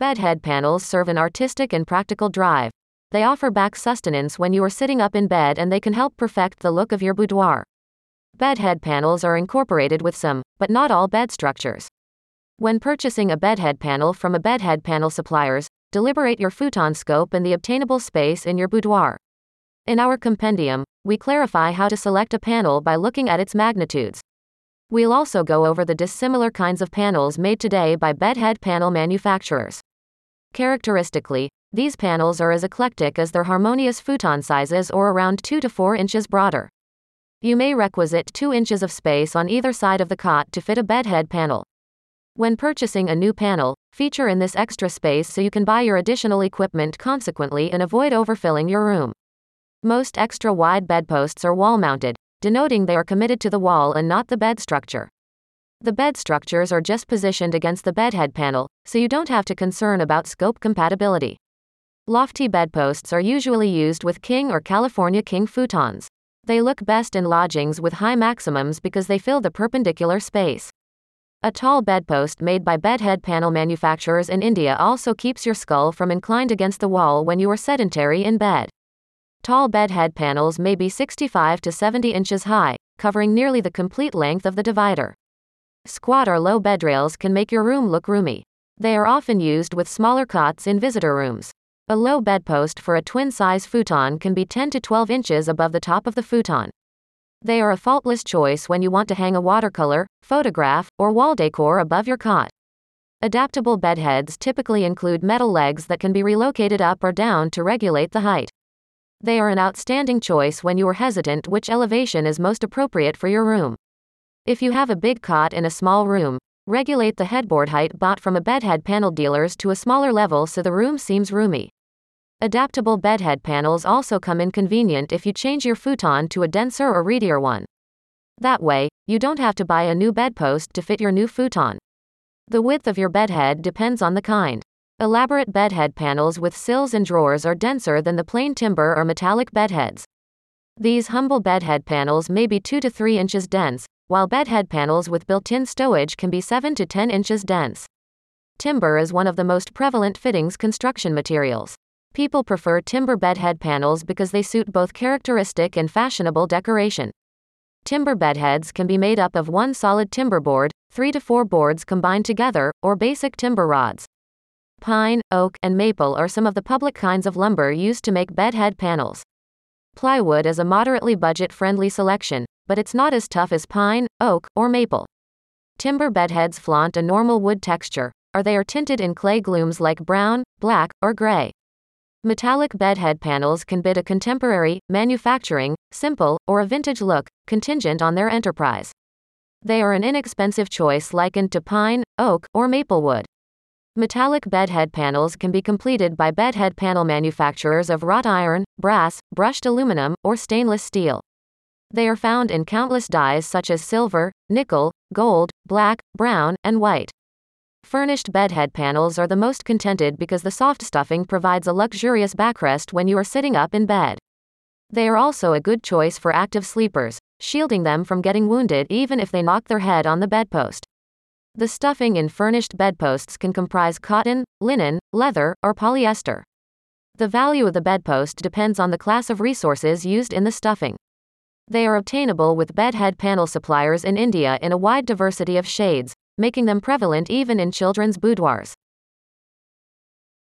Bedhead panels serve an artistic and practical drive. They offer back sustenance when you are sitting up in bed and they can help perfect the look of your boudoir. Bedhead panels are incorporated with some, but not all bed structures. When purchasing a bedhead panel from a bedhead panel suppliers, deliberate your futon scope and the obtainable space in your boudoir. In our compendium, we clarify how to select a panel by looking at its magnitudes. We'll also go over the dissimilar kinds of panels made today by bedhead panel manufacturers. Characteristically, these panels are as eclectic as their harmonious futon sizes or around 2 to 4 inches broader. You may requisite 2 inches of space on either side of the cot to fit a bedhead panel. When purchasing a new panel, feature in this extra space so you can buy your additional equipment consequently and avoid overfilling your room. Most extra wide bedposts are wall mounted, denoting they are committed to the wall and not the bed structure. The bed structures are just positioned against the bedhead panel, so you don't have to concern about scope compatibility. Lofty bedposts are usually used with king or California king futons. They look best in lodgings with high maximums because they fill the perpendicular space. A tall bedpost made by bedhead panel manufacturers in India also keeps your skull from inclined against the wall when you are sedentary in bed. Tall bedhead panels may be 65 to 70 inches high, covering nearly the complete length of the divider. Squat or low bedrails can make your room look roomy. They are often used with smaller cots in visitor rooms. A low bedpost for a twin size futon can be 10 to 12 inches above the top of the futon. They are a faultless choice when you want to hang a watercolor, photograph, or wall decor above your cot. Adaptable bedheads typically include metal legs that can be relocated up or down to regulate the height. They are an outstanding choice when you are hesitant which elevation is most appropriate for your room. If you have a big cot in a small room, regulate the headboard height bought from a bedhead panel dealers to a smaller level so the room seems roomy. Adaptable bedhead panels also come in convenient if you change your futon to a denser or readier one. That way, you don't have to buy a new bedpost to fit your new futon. The width of your bedhead depends on the kind. Elaborate bedhead panels with sills and drawers are denser than the plain timber or metallic bedheads. These humble bedhead panels may be 2 to 3 inches dense, while bedhead panels with built-in stowage can be 7 to 10 inches dense. Timber is one of the most prevalent fittings construction materials. People prefer timber bedhead panels because they suit both characteristic and fashionable decoration. Timber bedheads can be made up of one solid timber board, three to four boards combined together, or basic timber rods. Pine, oak, and maple are some of the public kinds of lumber used to make bedhead panels. Plywood is a moderately budget friendly selection, but it's not as tough as pine, oak, or maple. Timber bedheads flaunt a normal wood texture, or they are tinted in clay glooms like brown, black, or gray. Metallic bedhead panels can bid a contemporary, manufacturing, simple, or a vintage look, contingent on their enterprise. They are an inexpensive choice likened to pine, oak, or maple wood. Metallic bedhead panels can be completed by bedhead panel manufacturers of wrought iron, brass, brushed aluminum, or stainless steel. They are found in countless dyes such as silver, nickel, gold, black, brown, and white. Furnished bedhead panels are the most contented because the soft stuffing provides a luxurious backrest when you are sitting up in bed. They are also a good choice for active sleepers, shielding them from getting wounded even if they knock their head on the bedpost. The stuffing in furnished bedposts can comprise cotton, linen, leather, or polyester. The value of the bedpost depends on the class of resources used in the stuffing. They are obtainable with bedhead panel suppliers in India in a wide diversity of shades, making them prevalent even in children's boudoirs.